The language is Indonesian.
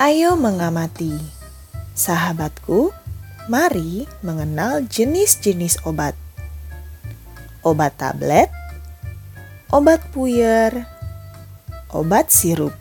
Ayo mengamati, sahabatku. Mari mengenal jenis-jenis obat: obat tablet, obat puyer, obat sirup.